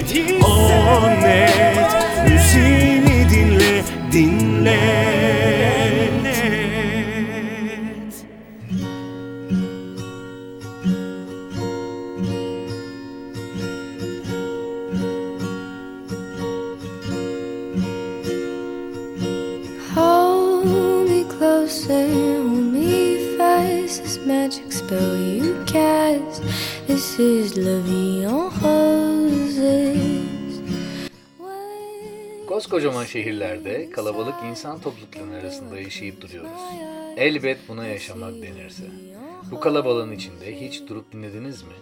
net, o Müziğini dinle, dinle Koskocaman şehirlerde kalabalık insan topluluklarının arasında yaşayıp duruyoruz. Elbet buna yaşamak denirse. Bu kalabalığın içinde hiç durup dinlediniz mi?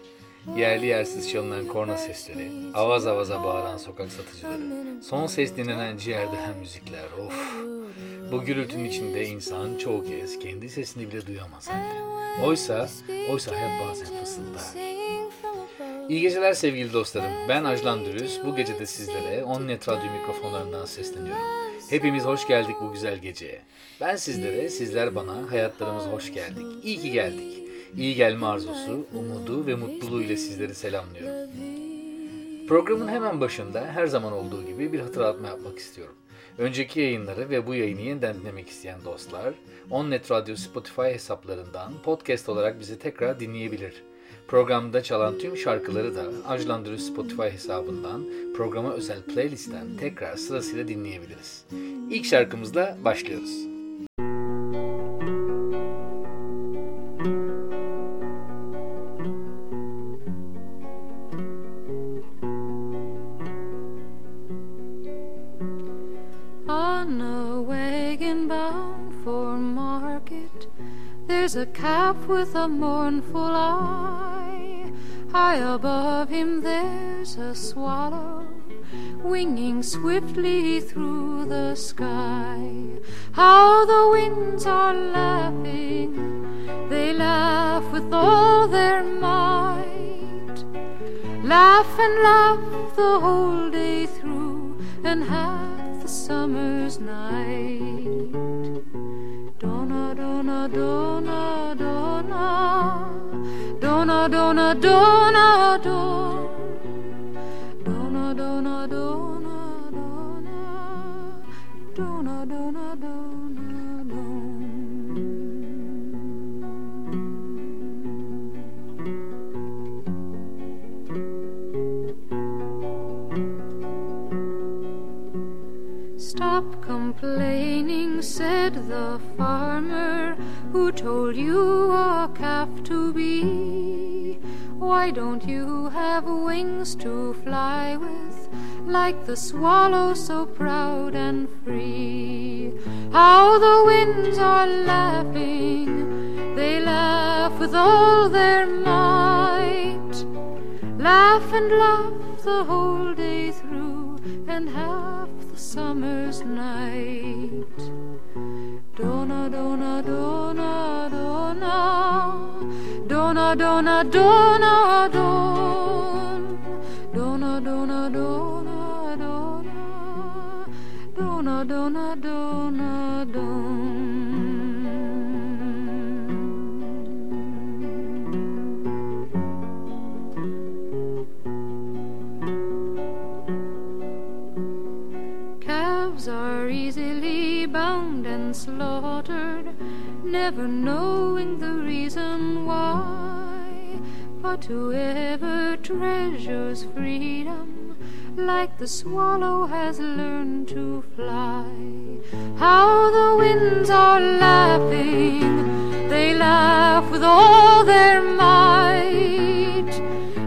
Yerli yersiz çalınan korna sesleri, avaz avaza bağıran sokak satıcıları, son ses dinlenen ciğerden müzikler, of! Bu gürültünün içinde insan çoğu kez kendi sesini bile duyamaz halde. Oysa, oysa hayat bazen fısıldar. İyi geceler sevgili dostlarım. Ben Ajlan Dürüz. Bu gece de sizlere Onnet Radyo mikrofonlarından sesleniyorum. Hepimiz hoş geldik bu güzel geceye. Ben sizlere, sizler bana hayatlarımıza hoş geldik. İyi ki geldik. İyi gelme arzusu, umudu ve mutluluğu ile sizleri selamlıyorum. Programın hemen başında her zaman olduğu gibi bir hatırlatma yapmak istiyorum. Önceki yayınları ve bu yayını yeniden dinlemek isteyen dostlar, Onnet Radyo Spotify hesaplarından podcast olarak bizi tekrar dinleyebilir. Programda çalan tüm şarkıları da Ajlandırı Spotify hesabından programa özel playlistten tekrar sırasıyla dinleyebiliriz. İlk şarkımızla başlıyoruz. There's a calf with a mournful eye. High above him, there's a swallow winging swiftly through the sky. How the winds are laughing, they laugh with all their might. Laugh and laugh the whole day through, and half the summer's night. Donna, donna, donna, donna, donna, donna, donna, like the swallow so proud and free? How the winds are laughing, they laugh with all their might. Laugh and laugh the whole day through, and half the summer's night. Donna, donna, donna, donna, donna, donna, donna, don. Donna, donna, donna, donna, donna, donna, don. Calves are easily bound and slaughtered, never knowing the reason why. But whoever treasures freedom, like the swallow has learned to fly. How the winds are laughing, they laugh with all their might.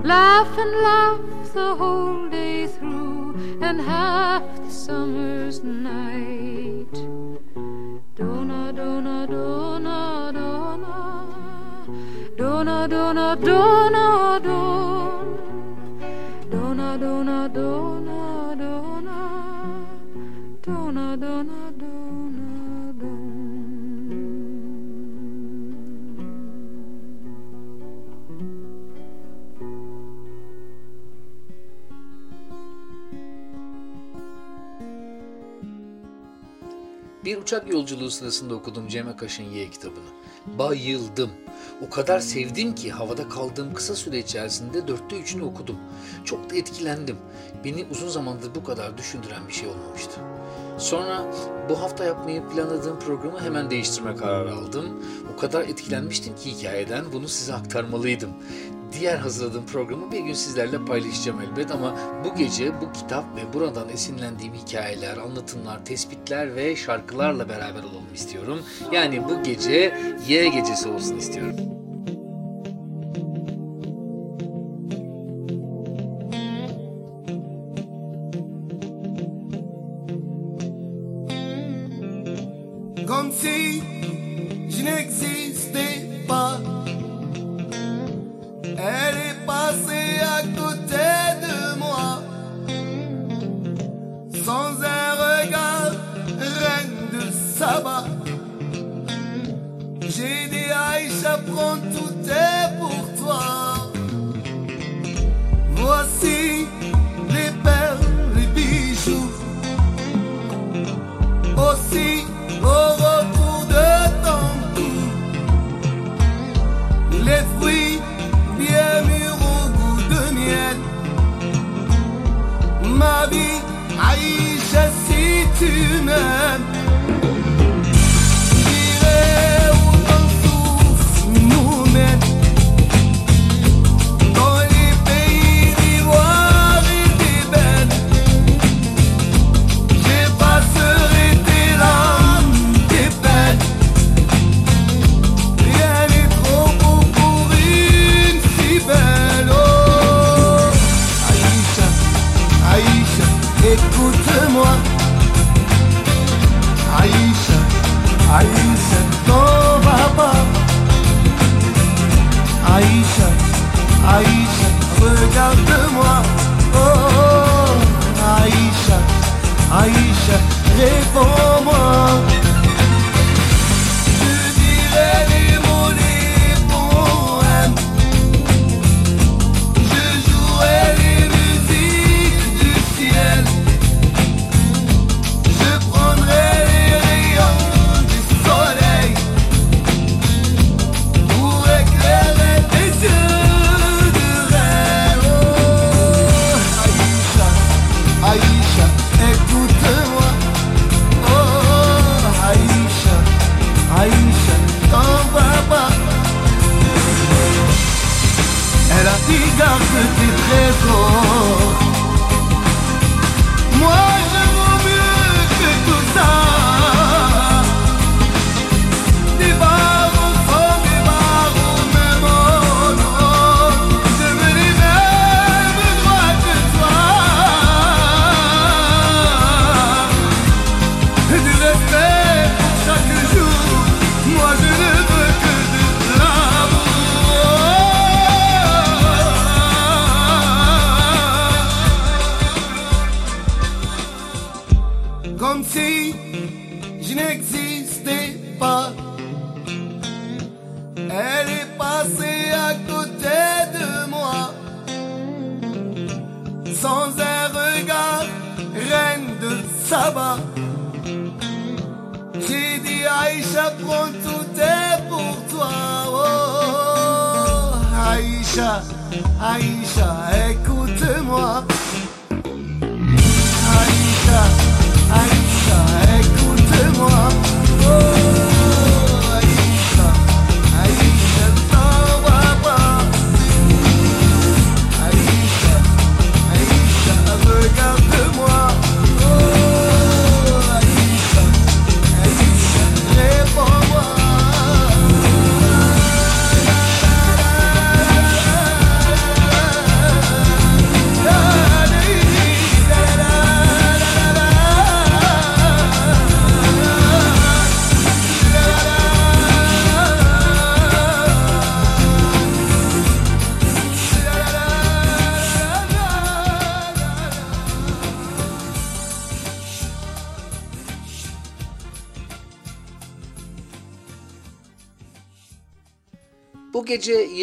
Laugh and laugh the whole day through, and half the summer's night. Donna, donna, donna, donna, donna, donna, donna, uçak yolculuğu sırasında okudum Cem Akaş'ın Y kitabını. Bayıldım. O kadar sevdim ki havada kaldığım kısa süre içerisinde dörtte üçünü okudum. Çok da etkilendim. Beni uzun zamandır bu kadar düşündüren bir şey olmamıştı. Sonra bu hafta yapmayı planladığım programı hemen değiştirme kararı aldım. O kadar etkilenmiştim ki hikayeden bunu size aktarmalıydım diğer hazırladığım programı bir gün sizlerle paylaşacağım elbet ama bu gece bu kitap ve buradan esinlendiğim hikayeler, anlatımlar, tespitler ve şarkılarla beraber olalım istiyorum. Yani bu gece Y gecesi olsun istiyorum.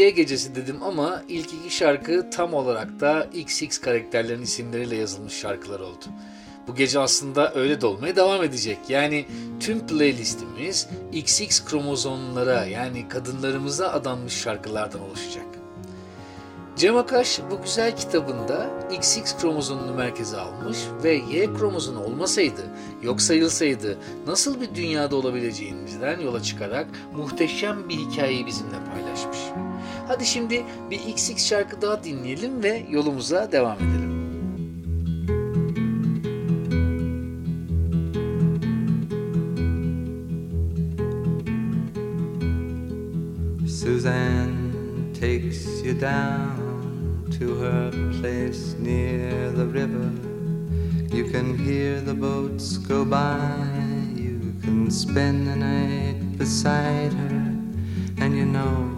Hediye Gecesi dedim ama ilk iki şarkı tam olarak da XX karakterlerin isimleriyle yazılmış şarkılar oldu. Bu gece aslında öyle de olmaya devam edecek. Yani tüm playlistimiz XX kromozomlara yani kadınlarımıza adanmış şarkılardan oluşacak. Cem Akaş bu güzel kitabında XX kromozomunu merkeze almış ve Y kromozomu olmasaydı, yok sayılsaydı nasıl bir dünyada olabileceğimizden yola çıkarak muhteşem bir hikayeyi bizimle paylaşmış. Hadi şimdi bir XX şarkı daha dinleyelim ve yolumuza devam edelim. Suzanne takes you down to her place near the river. You can hear the boats go by. You can spend the night beside her. And you know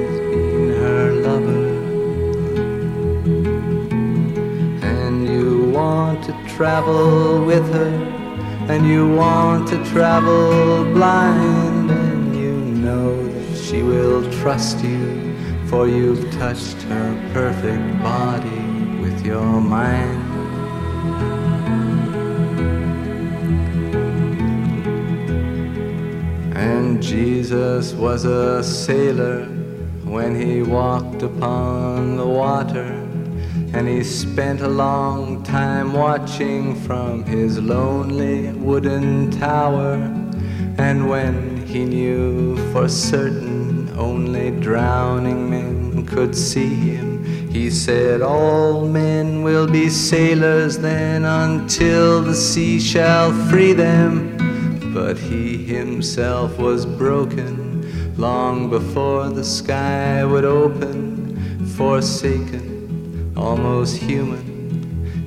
travel with her, and you want to travel blind, and you know that she will trust you, for you've touched her perfect body with your mind. And Jesus was a sailor when he walked upon the water. And he spent a long time watching from his lonely wooden tower. And when he knew for certain only drowning men could see him, he said, All men will be sailors then until the sea shall free them. But he himself was broken long before the sky would open, forsaken, almost human.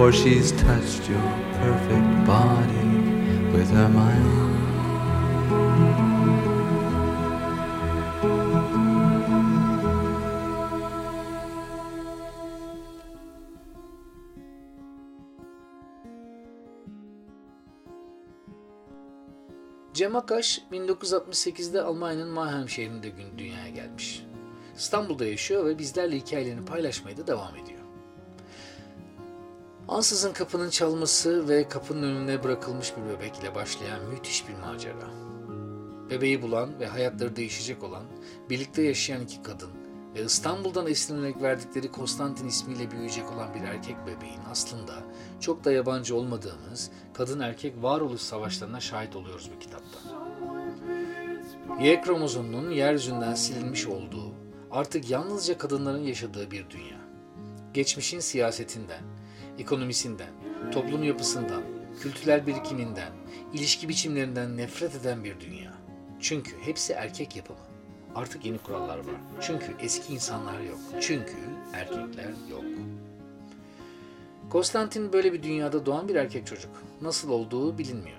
for she's touched your perfect body with her mind. Cem Akaş 1968'de Almanya'nın Mannheim şehrinde gün dünyaya gelmiş. İstanbul'da yaşıyor ve bizlerle hikayelerini paylaşmaya da devam ediyor. Ansızın kapının çalması ve kapının önüne bırakılmış bir bebekle başlayan müthiş bir macera. Bebeği bulan ve hayatları değişecek olan, birlikte yaşayan iki kadın ve İstanbul'dan esinlenerek verdikleri Konstantin ismiyle büyüyecek olan bir erkek bebeğin aslında çok da yabancı olmadığımız kadın erkek varoluş savaşlarına şahit oluyoruz bu kitapta. Y kromozomunun yeryüzünden silinmiş olduğu, artık yalnızca kadınların yaşadığı bir dünya. Geçmişin siyasetinden, ekonomisinden, toplum yapısından, kültürel birikiminden, ilişki biçimlerinden nefret eden bir dünya. Çünkü hepsi erkek yapımı. Artık yeni kurallar var. Çünkü eski insanlar yok. Çünkü erkekler yok. Konstantin böyle bir dünyada doğan bir erkek çocuk. Nasıl olduğu bilinmiyor.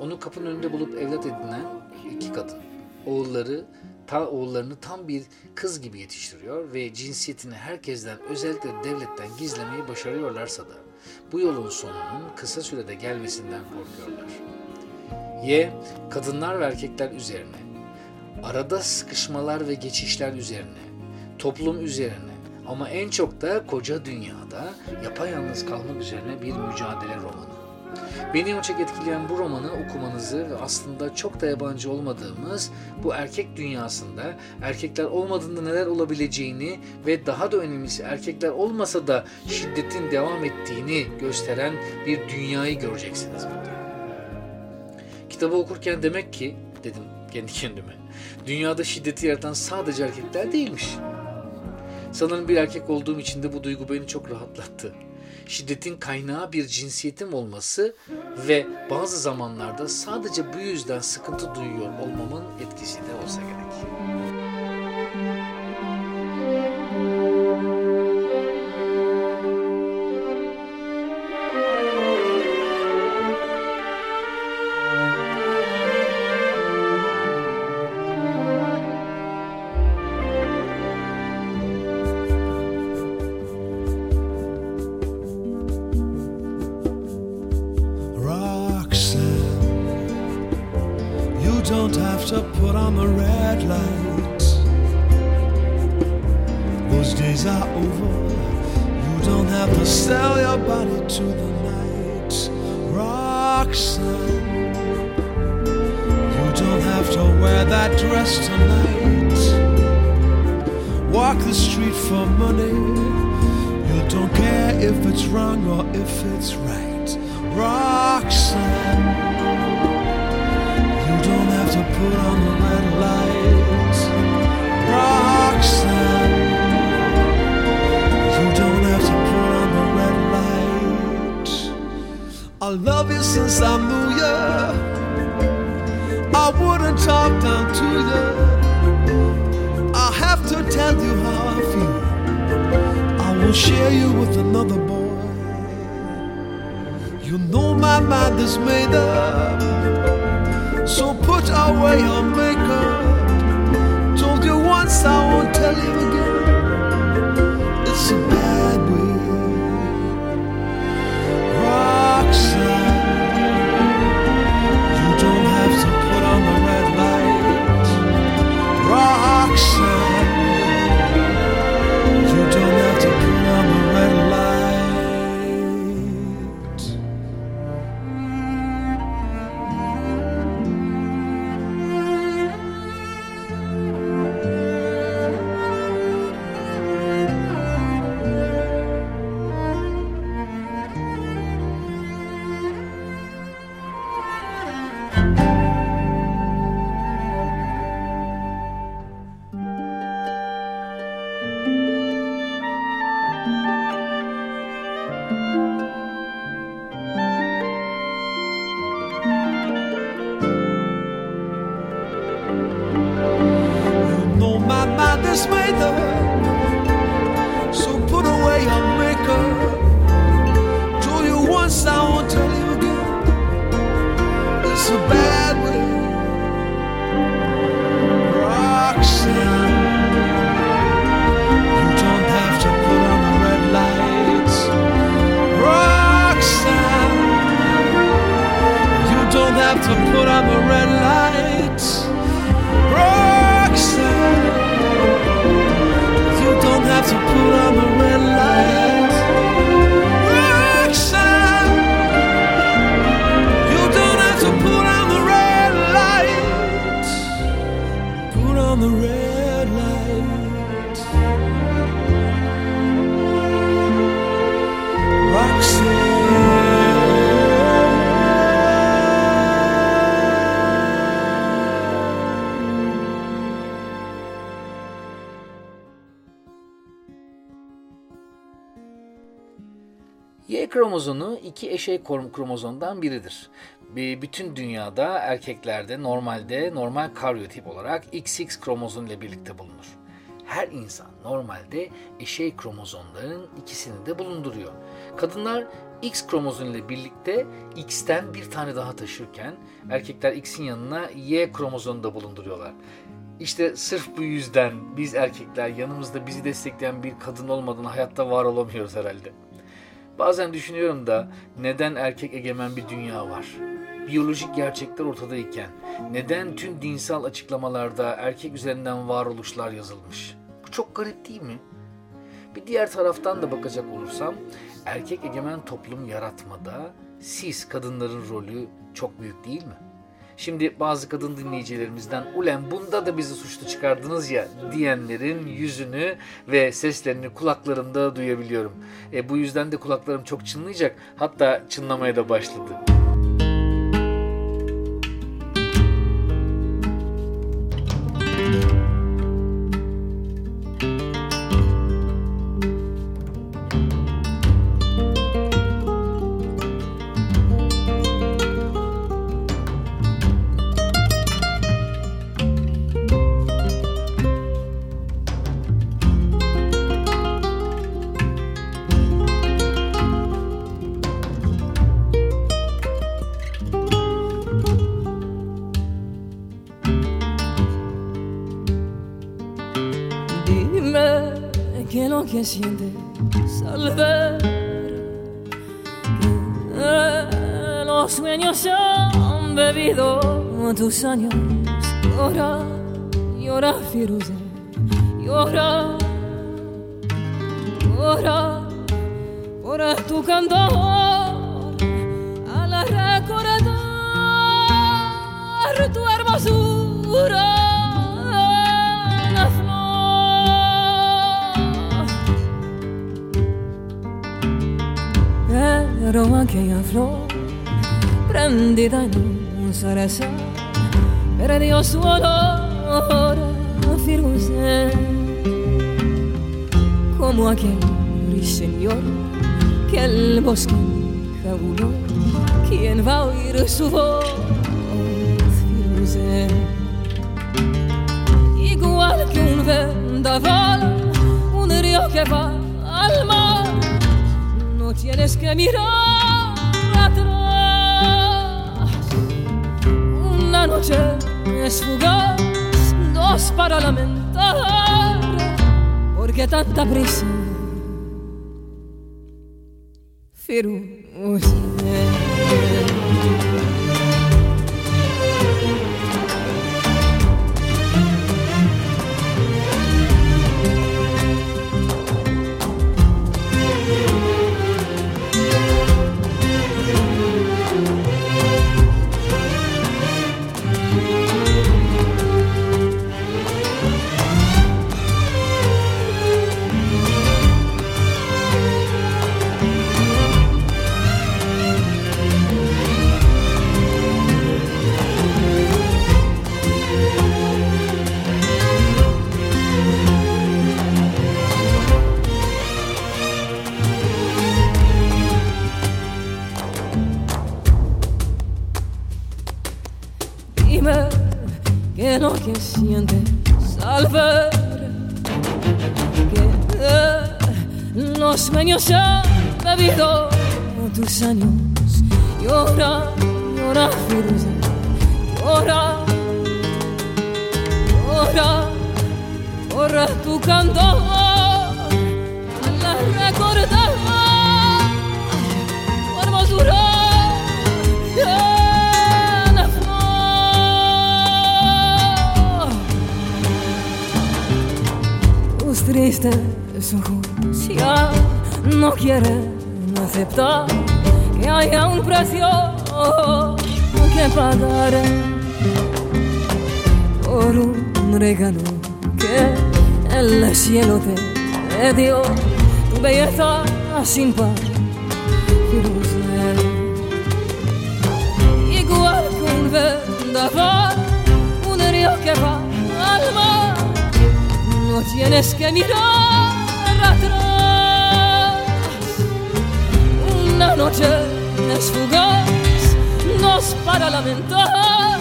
Onu kapının önünde bulup evlat edinen iki kadın. Oğulları ta oğullarını tam bir kız gibi yetiştiriyor ve cinsiyetini herkesten özellikle devletten gizlemeyi başarıyorlarsa da bu yolun sonunun kısa sürede gelmesinden korkuyorlar. Y, kadınlar ve erkekler üzerine, arada sıkışmalar ve geçişler üzerine, toplum üzerine ama en çok da koca dünyada yapayalnız kalmak üzerine bir mücadele romanı. Beni en çok etkileyen bu romanı okumanızı ve aslında çok da yabancı olmadığımız bu erkek dünyasında erkekler olmadığında neler olabileceğini ve daha da önemlisi erkekler olmasa da şiddetin devam ettiğini gösteren bir dünyayı göreceksiniz burada. Kitabı okurken demek ki dedim kendi kendime. Dünyada şiddeti yaratan sadece erkekler değilmiş. Sanırım bir erkek olduğum için de bu duygu beni çok rahatlattı. Şiddetin kaynağı bir cinsiyetim olması ve bazı zamanlarda sadece bu yüzden sıkıntı duyuyor olmamın etkisi de olsa gerek. Have to put on the red lights. Those days are over. You don't have to sell your body to the night. Roxanne, you don't have to wear that dress tonight. Walk the street for money. You don't care if it's wrong or if it's right. Roxanne, on the red. Roxanne, you don't have to on the red. I love you since I knew you. I wouldn't talk down to you. I have to tell you how I feel. I will share you with another boy. You know my mind is made up. Put away your makeup. Told you once, I won't tell you again. Krom- kromozomdan biridir. Bir- Bütün dünyada erkeklerde normalde normal karyotip olarak XX kromozom ile birlikte bulunur. Her insan normalde eşey kromozomların ikisini de bulunduruyor. Kadınlar X kromozom ile birlikte X'ten bir tane daha taşırken erkekler X'in yanına Y kromozomunu da bulunduruyorlar. İşte sırf bu yüzden biz erkekler yanımızda bizi destekleyen bir kadın olmadan hayatta var olamıyoruz herhalde. Bazen düşünüyorum da neden erkek egemen bir dünya var? Biyolojik gerçekler ortadayken neden tüm dinsel açıklamalarda erkek üzerinden varoluşlar yazılmış? Bu çok garip değil mi? Bir diğer taraftan da bakacak olursam erkek egemen toplum yaratmada siz kadınların rolü çok büyük değil mi? Şimdi bazı kadın dinleyicilerimizden ulen bunda da bizi suçlu çıkardınız ya diyenlerin yüzünü ve seslerini kulaklarımda duyabiliyorum. E, bu yüzden de kulaklarım çok çınlayacak hatta çınlamaya da başladı. Los sueños han bebido tus años. Llora, llora, Firuze, llora, llora por tu cantor Pero aquella flor prendida en un zarzal perdió su olor a Firuze como aquel ruiseñor que el bosque jabuló ¿Quién va a oír su voz, Firuze? Igual que un vendaval, un río que va tienes que mirar atrás. Una noche es fugaz, dos para lamentar. ¿Por qué tanta prisa? Firuze. Han bebido tus años. Llora, llora, Firuze, llora, llora, llora tu canto al recordar tu hermosura. La tus tristes ojos ya no quieren aceptar que haya un precio que pagar por un regalo que el cielo te dio. Tu belleza sin par igual que un vendaval un río que va al mar no tienes que mirar Una noche es fugaz, nos para lamentar,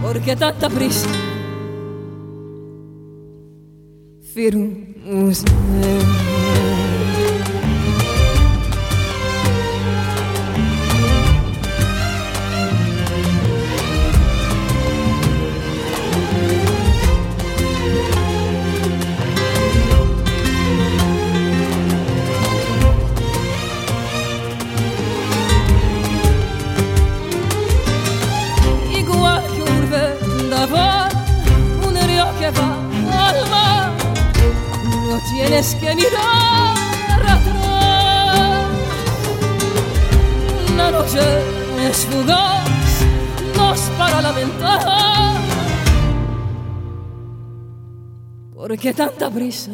porque tanta prisa. Firmus. Prisa?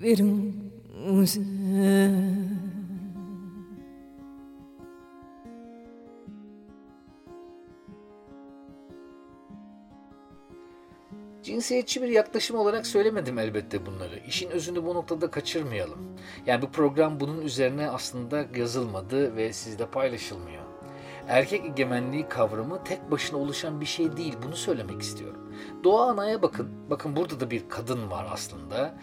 Firmus. Cinsiyetçi bir yaklaşım olarak söylemedim elbette bunları. İşin özünü bu noktada kaçırmayalım. Yani bu program bunun üzerine aslında yazılmadı ve sizle paylaşılmıyor. Erkek egemenliği kavramı tek başına oluşan bir şey değil. Bunu söylemek istiyorum. Doğa anaya bakın. Bakın burada da bir kadın var aslında.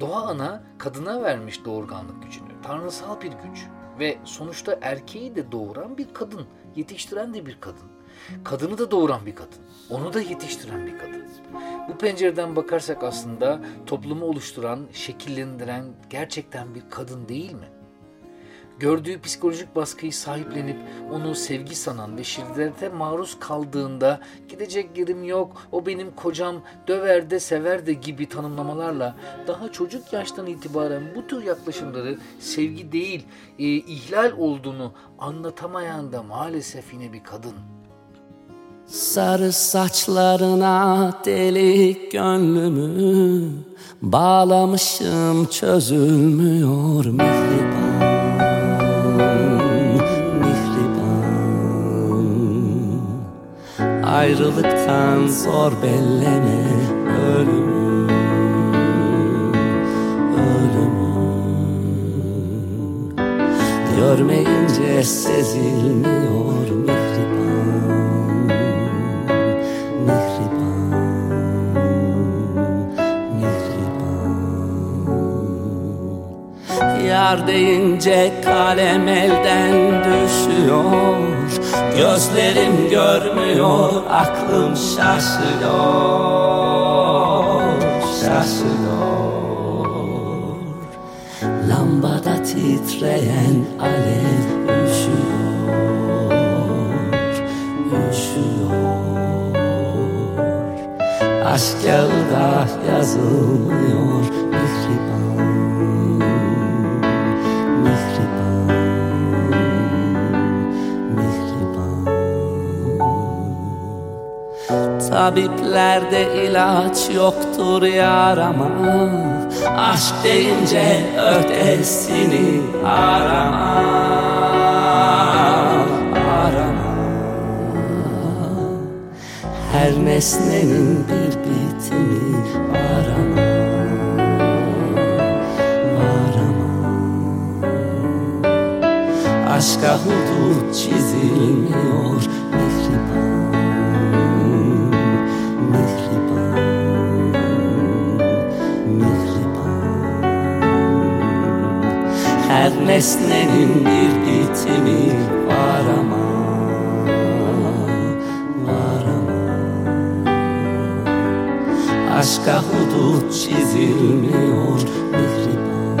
Doğa ana kadına vermiş doğurganlık gücünü. Tanrısal bir güç. Ve sonuçta erkeği de doğuran bir kadın. Yetiştiren de bir kadın. Kadını da doğuran bir kadın. Onu da yetiştiren bir kadın. Bu pencereden bakarsak aslında toplumu oluşturan, şekillendiren gerçekten bir kadın değil mi? Gördüğü psikolojik baskıyı sahiplenip onu sevgi sanan ve şiddete maruz kaldığında gidecek yerim yok, o benim kocam, döver de sever de gibi tanımlamalarla daha çocuk yaştan itibaren bu tür yaklaşımları sevgi değil, e, ihlal olduğunu anlatamayan da maalesef yine bir kadın. Sarı saçlarına delik gönlümü Bağlamışım çözülmüyor mihriban Ayrılıktan zor belleme. Ölümü Ölümü. Görmeyince sezilmiyor mihriban Mihriban Mihriban. Yar deyince kalem elden düşüyor Gözlerim görmüyor aklım şaşıyor Şaşıyor Lambada titreyen alev üşüyor, üşüyor. Aşk kağıda yazılmıyor Tabiplerde ilaç yoktur yarama. Aşk deyince ötesini arama. Arama. Her nesnenin bir bitimi arama. Arama. Aşka hudut çizilmiyor Her nesnenin bir bitimi var ama Var ama. Aşka hudut çizilmiyor Mihriban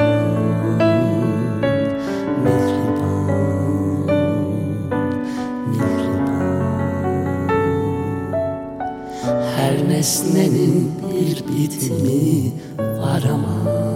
Mihriban Mihriban Her nesnenin bir bitimi var ama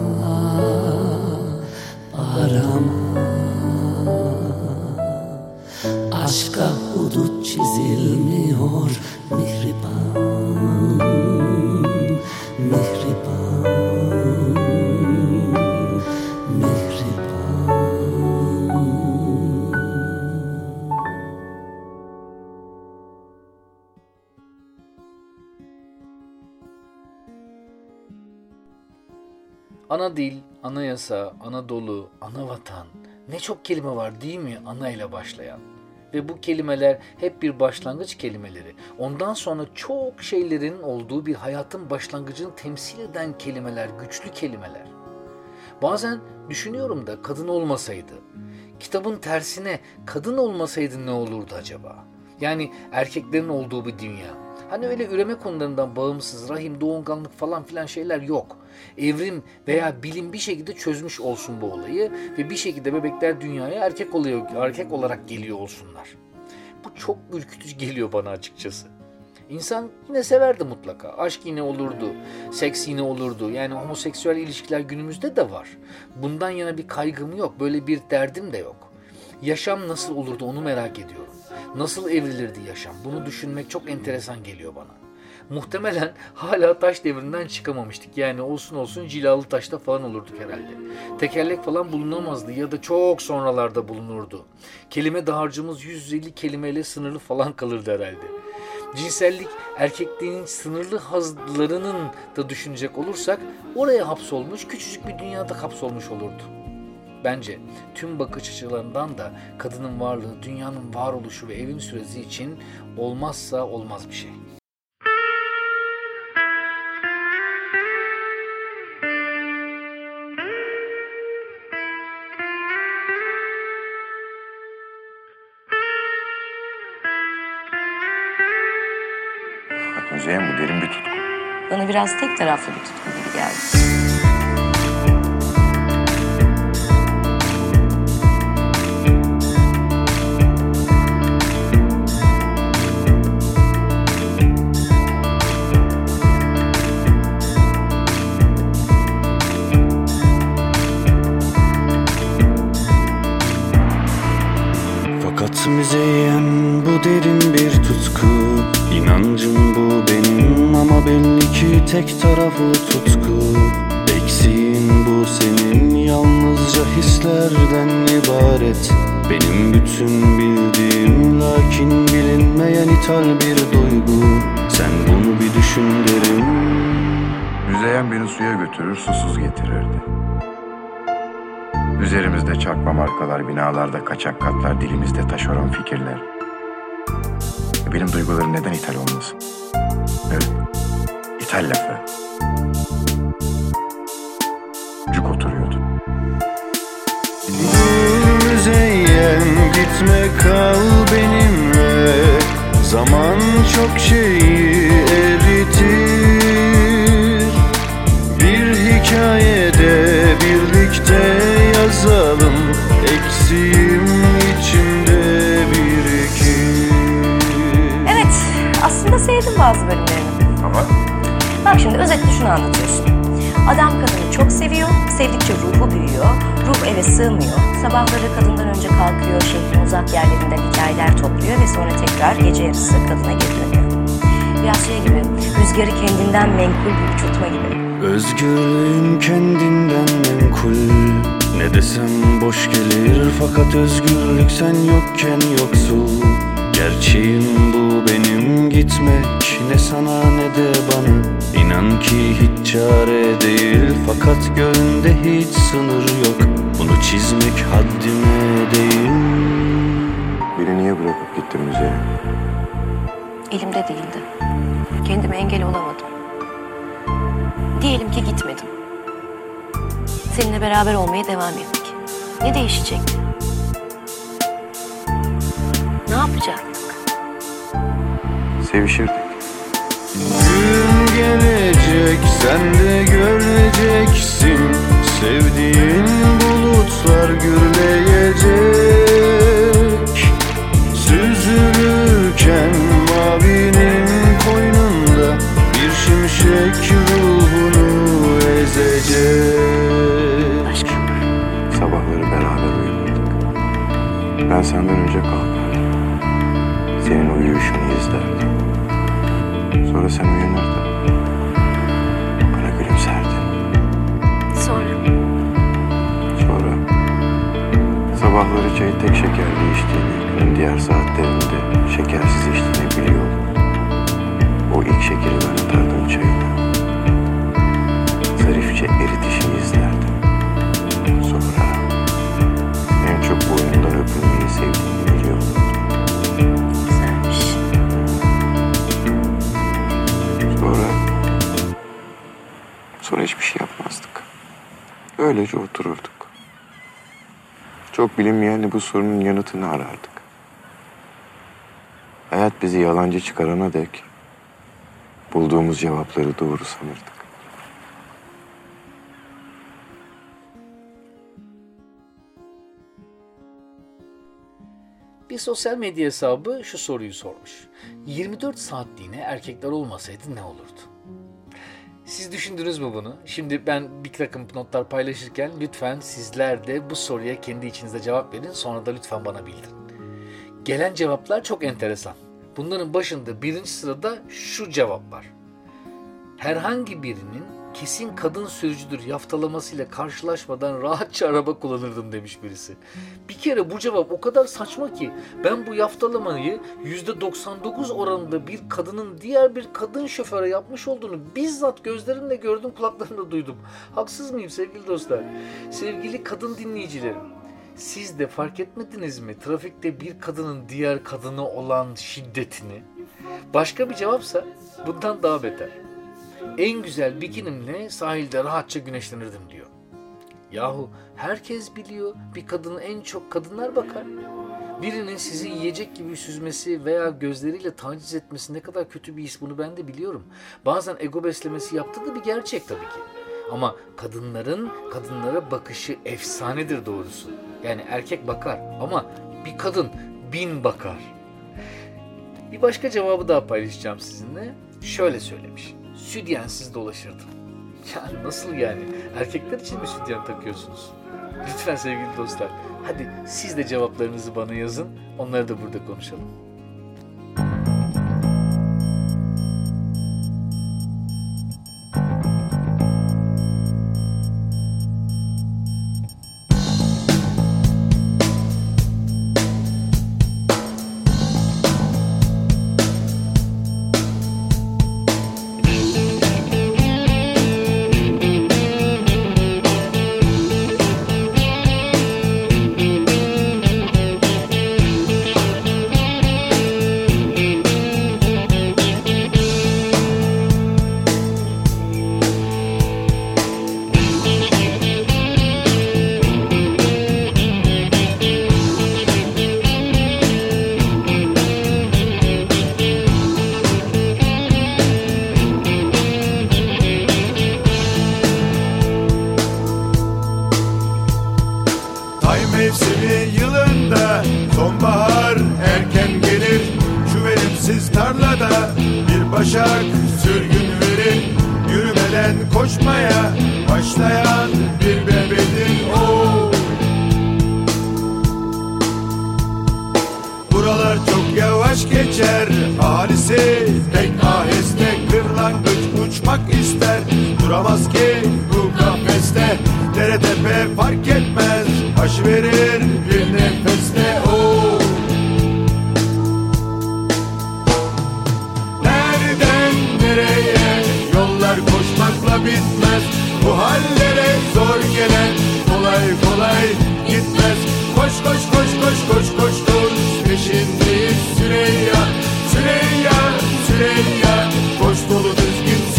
Ana dil, Anayasa, Anadolu, anavatan ne çok kelime var değil mi ana ile başlayan? Ve bu kelimeler hep bir başlangıç kelimeleri. Ondan sonra çok şeylerin olduğu bir hayatın başlangıcını temsil eden kelimeler, güçlü kelimeler. Bazen düşünüyorum da kadın olmasaydı, kitabın tersine kadın olmasaydı ne olurdu acaba? Yani erkeklerin olduğu bir dünya. Hani öyle üreme konularından bağımsız, rahim, doğunganlık falan filan şeyler yok. Evrim veya bilim bir şekilde çözmüş olsun bu olayı ve bir şekilde bebekler dünyaya erkek oluyor, erkek olarak geliyor olsunlar. Bu çok ürkütücü geliyor bana açıkçası. İnsan yine severdi mutlaka. Aşk yine olurdu. Seks yine olurdu. Yani homoseksüel ilişkiler günümüzde de var. Bundan yana bir kaygım yok. Böyle bir derdim de yok. Yaşam nasıl olurdu onu merak ediyorum. Nasıl evrilirdi yaşam? Bunu düşünmek çok enteresan geliyor bana. Muhtemelen hala taş devrinden çıkamamıştık. Yani olsun olsun cilalı taşta falan olurduk herhalde. Tekerlek falan bulunamazdı ya da çok sonralarda bulunurdu. Kelime dağarcığımız 150 kelimeyle sınırlı falan kalırdı herhalde. Cinsellik erkekliğin sınırlı hazlarının da düşünecek olursak oraya hapsolmuş küçücük bir dünyada hapsolmuş olurdu. Bence tüm bakış açılarından da kadının varlığı dünyanın varoluşu ve evrim süresi için olmazsa olmaz bir şey. Müzeyyen bu derin bir tutku. Bana biraz tek taraflı bir tutku gibi geldi. Tek taraflı tutku Eksiğin bu senin yalnızca hislerden ibaret Benim bütün bildiğim lakin bilinmeyen ithal bir duygu Sen bunu bir düşün derim Müzeyyen beni suya götürür, susuz getirirdi. Üzerimizde çarpma markalar, binalarda kaçak katlar, dilimizde taşeron fikirler. Benim duygularım neden ithal olmasın? Evet, ithal lafı. Cuk oturuyordu. Müzeyyen gitme kal benimle Zaman çok şeyi eritir Bir hikayede birlikte yazalım Eksiğim içimde birikir Evet, aslında sevdim bazı bölümlerini. Bak şimdi özetle şunu anlatıyorsun. Adam kadını çok seviyor, sevdikçe ruhu büyüyor, ruh eve sığmıyor. Sabahları kadından önce kalkıyor, şehrin uzak yerlerinden hikayeler topluyor ve sonra tekrar gece yarısı kadına geri dönüyor. Biraz şey gibi, rüzgarı kendinden menkul bir uçurtma gibi. Özgürlüğün kendinden menkul Ne desem boş gelir fakat özgürlük sen yokken yoksul Gerçeğim bu benim gitmek ne sana ne de bana İnan ki hiç çare değil fakat gönlünde hiç sınır yok Bunu çizmek haddime değil beni niye bırakıp gittin Müzeyyen? Elimde değildi. Kendime engel olamadım. Diyelim ki gitmedim. Seninle beraber olmaya devam ettik. Ne değişecekti? Yapacaktık? Sevişirdik. Gün gelecek sen de göreceksin Sevdiğin bulutlar gürleyecek Süzülürken mavinin koynunda Bir şimşek ruhunu ezecek? Sabahları beraber uyurduk. Ben senden önce kalkardım. Sonra sen uyanırdın. Bana gülümserdin. Sonra? Sonra sabahları çayı tek şekerli içtiğini, günün diğer saatlerinde şekersiz içtiğini biliyordum. O ilk şekeri ben atardım çayına. Zarifçe eritişini izlerdim. Sonra en çok boynundan öpülmeyi sevdiğini biliyorum. Sonra hiçbir şey yapmazdık. Öylece otururduk. Çok bilinmeyen bu sorunun yanıtını arardık. Hayat bizi yalancı çıkarana dek bulduğumuz cevapları doğru sanırdık. Bir sosyal medya hesabı şu soruyu sormuş. 24 saatliğine erkekler olmasaydı ne olurdu? Siz düşündünüz mü bunu? Şimdi ben bir takım notlar paylaşırken lütfen sizler de bu soruya kendi içinizde cevap verin. Sonra da lütfen bana bildirin. Gelen cevaplar çok enteresan. Bunların başında birinci sırada şu cevap var. Herhangi birinin kesin kadın sürücüdür yaftalamasıyla karşılaşmadan rahatça araba kullanırdım demiş birisi. Bir kere bu cevap o kadar saçma ki ben bu yaftalamayı %99 oranında bir kadının diğer bir kadın şoföre yapmış olduğunu bizzat gözlerimle gördüm kulaklarımla duydum. Haksız mıyım sevgili dostlar? Sevgili kadın dinleyicilerim. Siz de fark etmediniz mi trafikte bir kadının diğer kadına olan şiddetini? Başka bir cevapsa bundan daha beter. En güzel bikinimle sahilde rahatça güneşlenirdim diyor. Yahu herkes biliyor bir kadının en çok kadınlar bakar. Birinin sizi yiyecek gibi süzmesi veya gözleriyle taciz etmesi ne kadar kötü bir his bunu ben de biliyorum. Bazen ego beslemesi yaptığı da bir gerçek tabii ki. Ama kadınların kadınlara bakışı efsanedir doğrusu. Yani erkek bakar ama bir kadın bin bakar. Bir başka cevabı daha paylaşacağım sizinle. Şöyle söylemiş. Südyensiz dolaşırdım. Ya nasıl yani? Erkekler için mi sütyen takıyorsunuz? Lütfen sevgili dostlar. Hadi siz de cevaplarınızı bana yazın. Onları da burada konuşalım.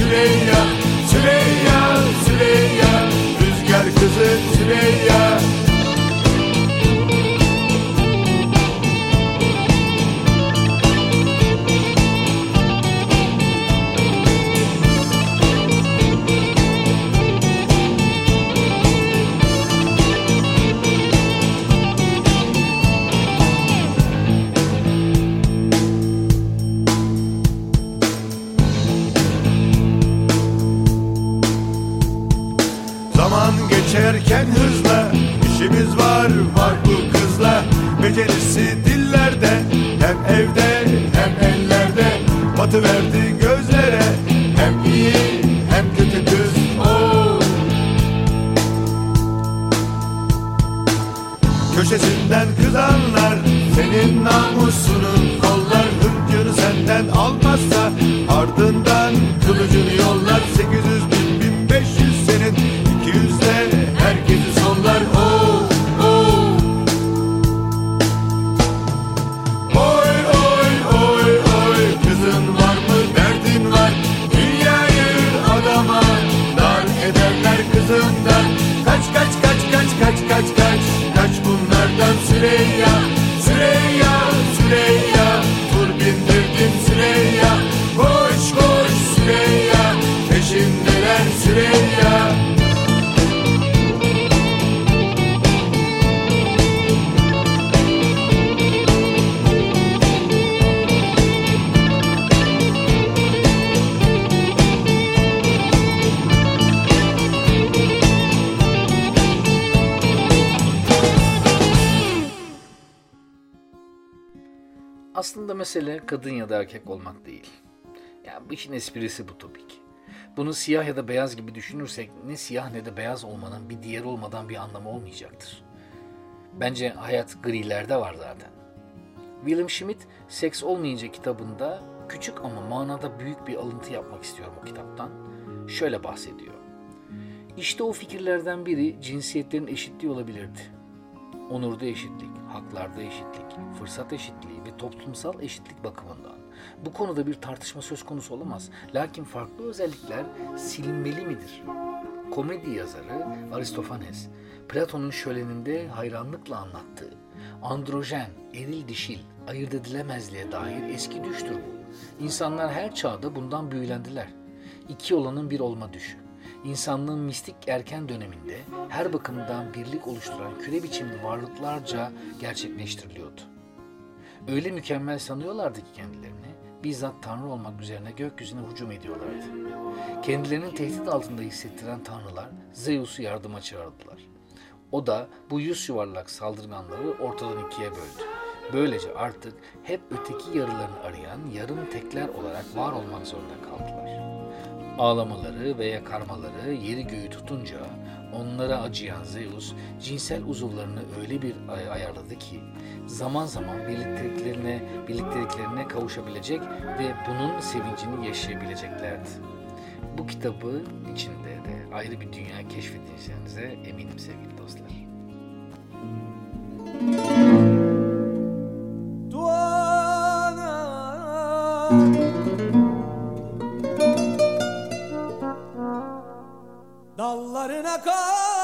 Meia Aslında mesele kadın ya da erkek olmak değil. Yani bu işin esprisi bu tabii ki. Bunu siyah ya da beyaz gibi düşünürsek ne siyah ne de beyaz olmanın bir diğer olmadan bir anlamı olmayacaktır. Bence hayat grilerde var zaten. William Schmidt Seks Olmayınca kitabında küçük ama manada büyük bir alıntı yapmak istiyorum o kitaptan. Şöyle bahsediyor. İşte o fikirlerden biri cinsiyetlerin eşitliği olabilirdi. Onurda eşitlik, haklarda eşitlik, fırsat eşitliği ve toplumsal eşitlik bakımından. Bu konuda bir tartışma söz konusu olamaz. Lakin farklı özellikler silinmeli midir? Komedi yazarı Aristofanes, Platon'un şöleninde hayranlıkla anlattığı androjen, eril dişil, ayırt edilemezliğe dair eski düştür bu. İnsanlar her çağda bundan büyülendiler. İki olanın bir olma düşü. İnsanlığın mistik erken döneminde her bakımdan birlik oluşturan küre biçimli varlıklarca gerçekleştiriliyordu. Öyle mükemmel sanıyorlardı ki kendilerini, bizzat Tanrı olmak üzerine gökyüzüne hücum ediyorlardı. Kendilerini tehdit altında hissettiren tanrılar Zeus'u yardıma çağırdılar. O da bu yüz yuvarlak saldırganları ortadan ikiye böldü. Böylece artık hep öteki yarılarını arayan yarım tekler olarak var olmak zorunda kaldılar. Ağlamaları ve yakarmaları yeri göğü tutunca onlara acıyan Zeus cinsel uzuvlarını öyle bir ay- ayarladı ki zaman zaman birlikteliklerine, birlikteliklerine kavuşabilecek ve bunun sevincini yaşayabileceklerdi. Bu kitabı içinde de ayrı bir dünya keşfedeceğinize eminim sevgili dostlar. Dallarına karlar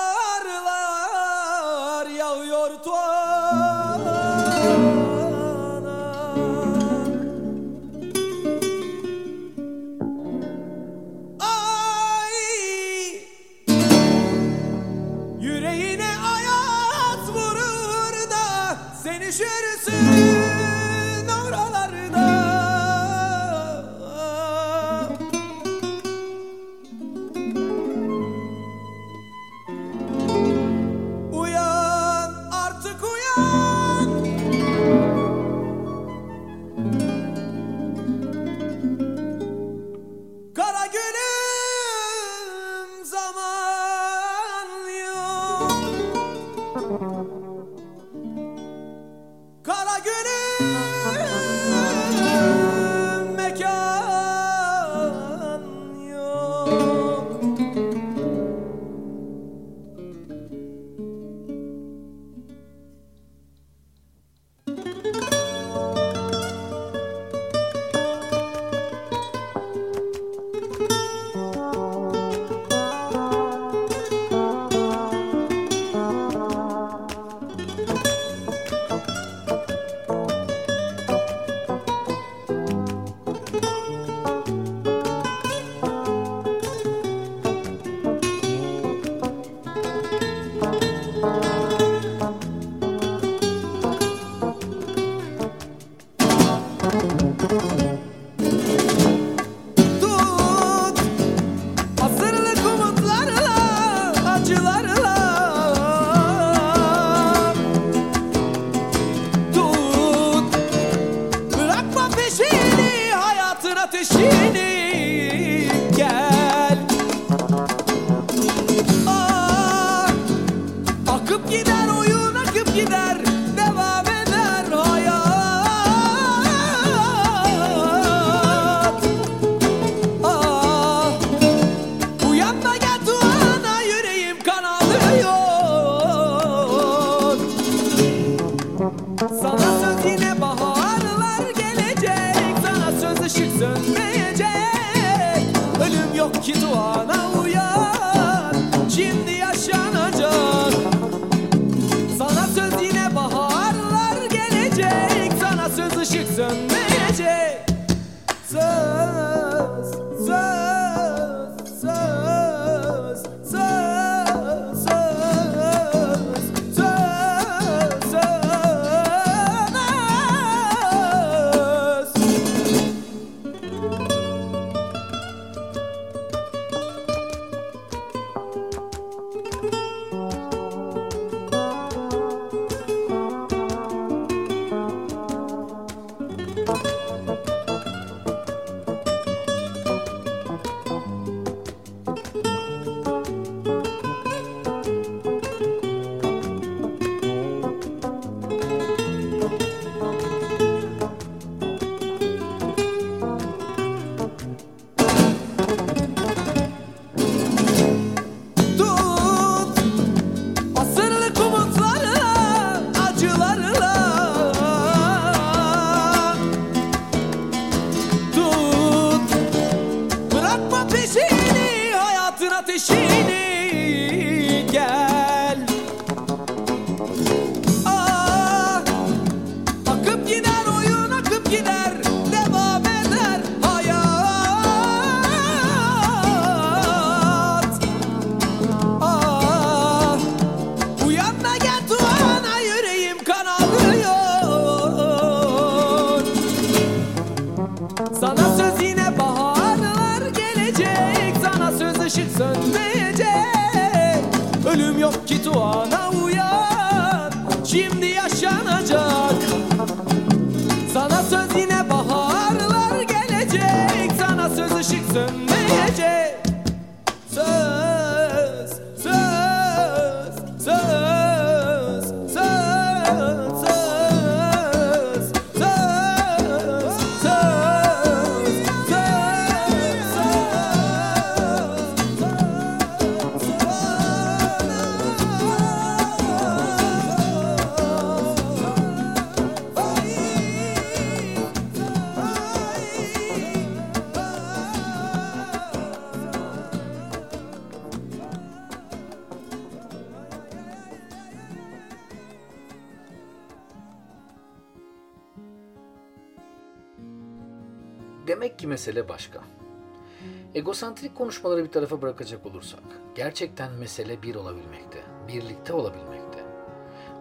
Egosantrik konuşmaları bir tarafa bırakacak olursak, gerçekten mesele bir olabilmekte, birlikte olabilmekte.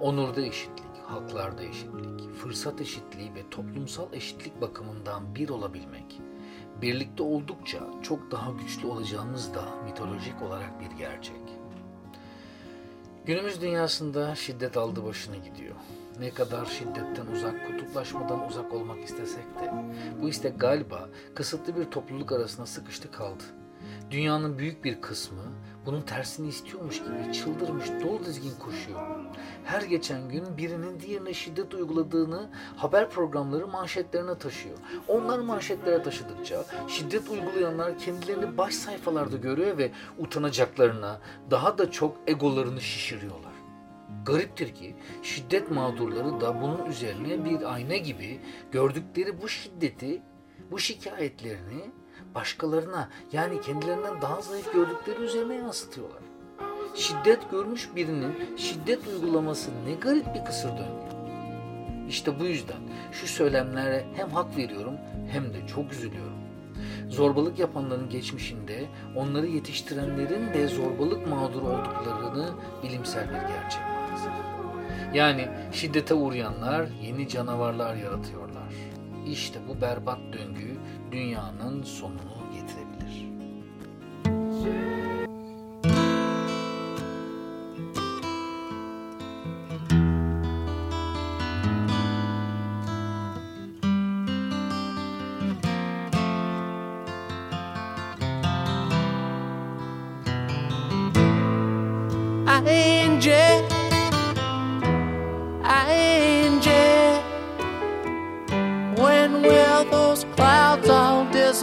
Onurda eşitlik, haklarda eşitlik, fırsat eşitliği ve toplumsal eşitlik bakımından bir olabilmek, birlikte oldukça çok daha güçlü olacağımız da mitolojik olarak bir gerçek. Günümüz dünyasında şiddet aldı başını gidiyor. Ne kadar şiddetten uzak, kutuplaşmadan uzak olmak istesek de bu istek galiba kısıtlı bir topluluk arasında sıkıştı kaldı. Dünyanın büyük bir kısmı bunun tersini istiyormuş gibi çıldırmış dolu dizgin koşuyor. Her geçen gün birinin diğerine şiddet uyguladığını haber programları manşetlerine taşıyor. Onlar manşetlere taşıdıkça şiddet uygulayanlar kendilerini baş sayfalarda görüyor ve utanacaklarına daha da çok egolarını şişiriyorlar. Gariptir ki şiddet mağdurları da bunun üzerine bir ayna gibi gördükleri bu şiddeti, bu şikayetlerini başkalarına yani kendilerinden daha zayıf gördükleri üzerine yansıtıyorlar. Şiddet görmüş birinin şiddet uygulaması ne garip bir kısır döngü. İşte bu yüzden şu söylemlere hem hak veriyorum hem de çok üzülüyorum. Zorbalık yapanların geçmişinde onları yetiştirenlerin de zorbalık mağduru olduklarını bilimsel bir gerçek maalesef. Yani şiddete uğrayanlar yeni canavarlar yaratıyorlar. İşte bu berbat döngü dünyanın sonunu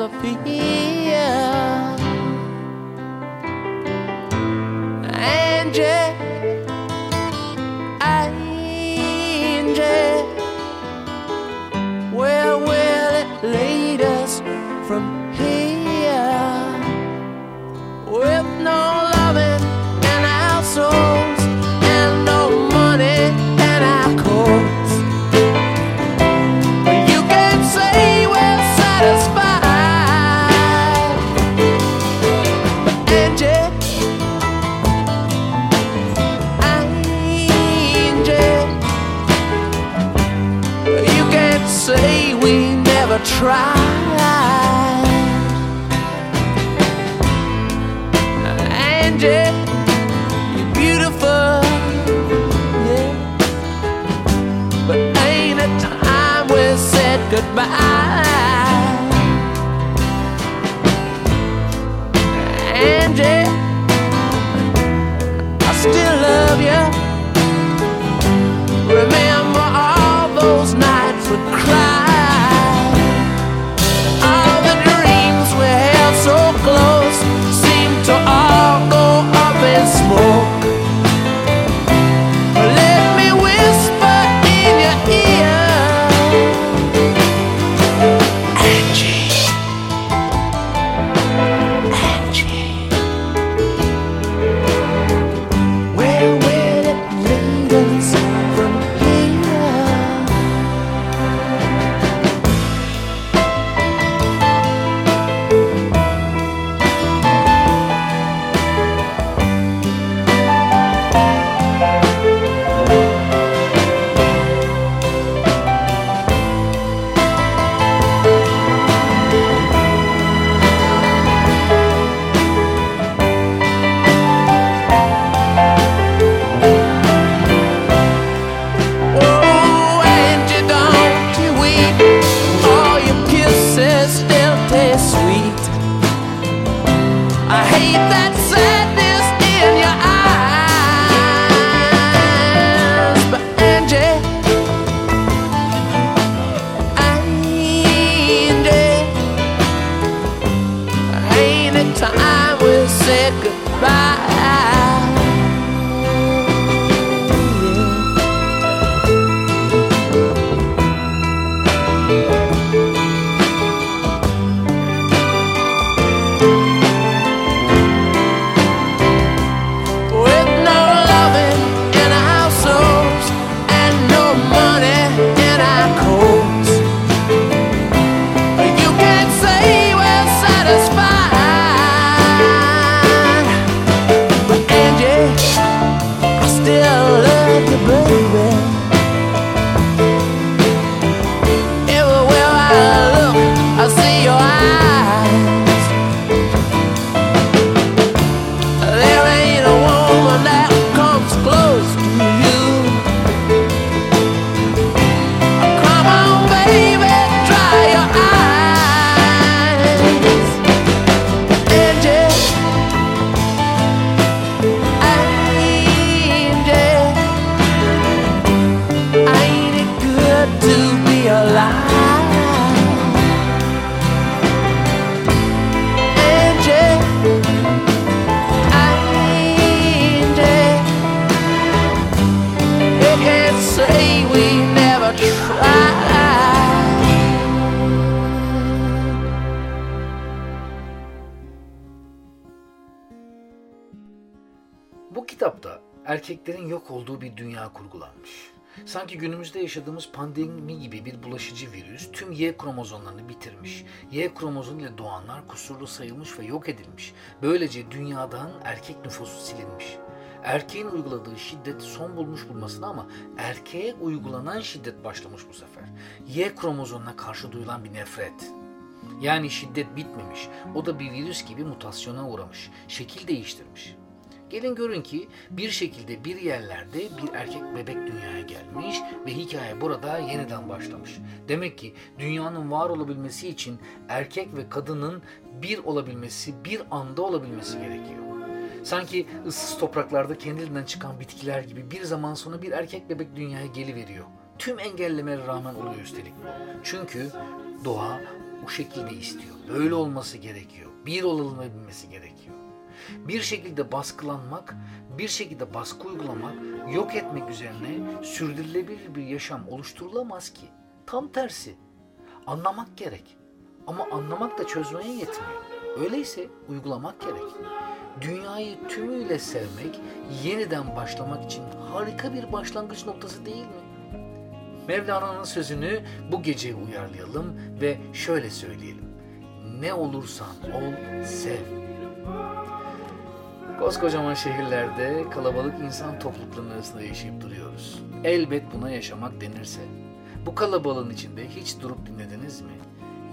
disappear? Erkeklerin yok olduğu bir dünya kurgulanmış. Sanki günümüzde yaşadığımız pandemi gibi bir bulaşıcı virüs tüm Y kromozomlarını bitirmiş. Y kromozomu ile doğanlar kusurlu sayılmış ve yok edilmiş. Böylece dünyadan erkek nüfusu silinmiş. Erkeğin uyguladığı şiddet son bulmuş bulmasına ama erkeğe uygulanan şiddet başlamış bu sefer. Y kromozomuna karşı duyulan bir nefret. Yani şiddet bitmemiş. O da bir virüs gibi mutasyona uğramış. Şekil değiştirmiş. Gelin görün ki bir şekilde bir yerlerde bir erkek bebek dünyaya gelmiş ve hikaye burada yeniden başlamış. Demek ki dünyanın var olabilmesi için erkek ve kadının bir olabilmesi, bir anda olabilmesi gerekiyor. Sanki ıssız topraklarda kendiliğinden çıkan bitkiler gibi bir zaman sonra bir erkek bebek dünyaya geliveriyor. Tüm engellemelere rağmen oluyor üstelik. Çünkü doğa o şekilde istiyor. Böyle olması gerekiyor. Bir olabilmesi gerekiyor. Bir şekilde baskılanmak, bir şekilde baskı uygulamak, yok etmek üzerine sürdürülebilir bir yaşam oluşturulamaz ki. Tam tersi. Anlamak gerek. Ama anlamak da çözmeye yetmiyor. Öyleyse uygulamak gerek. Dünyayı tümüyle sevmek, yeniden başlamak için harika bir başlangıç noktası değil mi? Mevlana'nın sözünü bu gece uyarlayalım ve şöyle söyleyelim. Ne olursan ol, sev. Koskocaman şehirlerde kalabalık insan topluluklarının arasında yaşayıp duruyoruz. Elbet buna yaşamak denirse. Bu kalabalığın içinde hiç durup dinlediniz mi?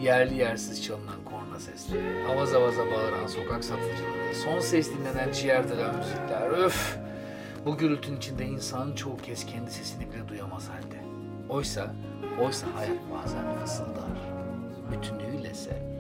Yerli yersiz çalınan korna sesleri, avaz avaza bağıran sokak satıcıları, son ses dinlenen ciğerdilen müzikler, öf! Bu gürültünün içinde insan çoğu kez kendi sesini bile duyamaz halde. Oysa Oysa hayat bazen fısıldar. Bütünüyle sev.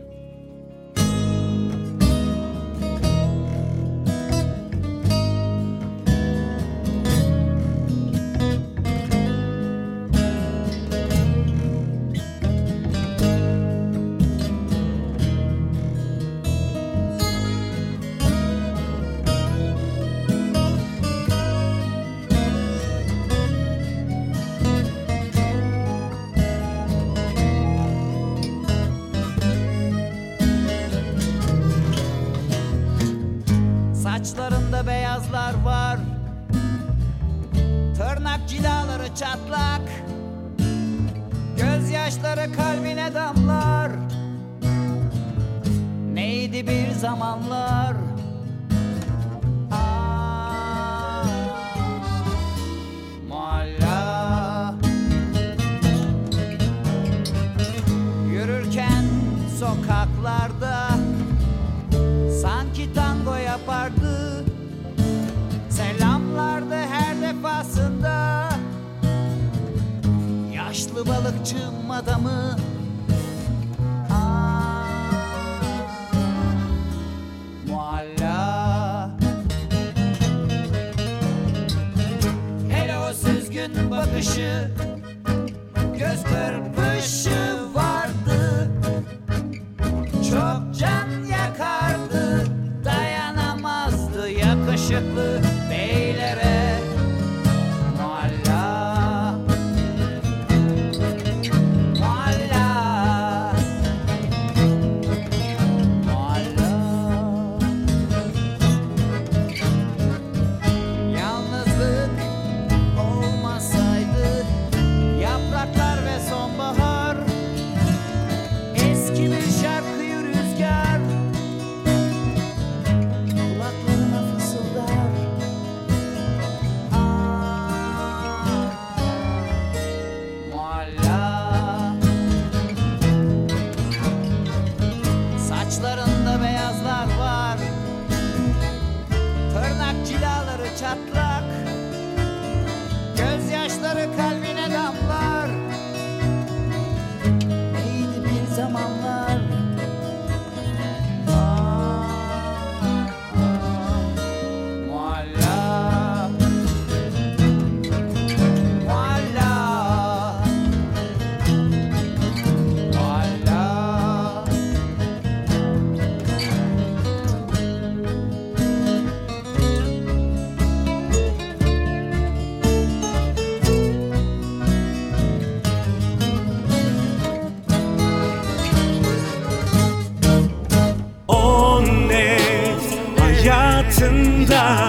vida.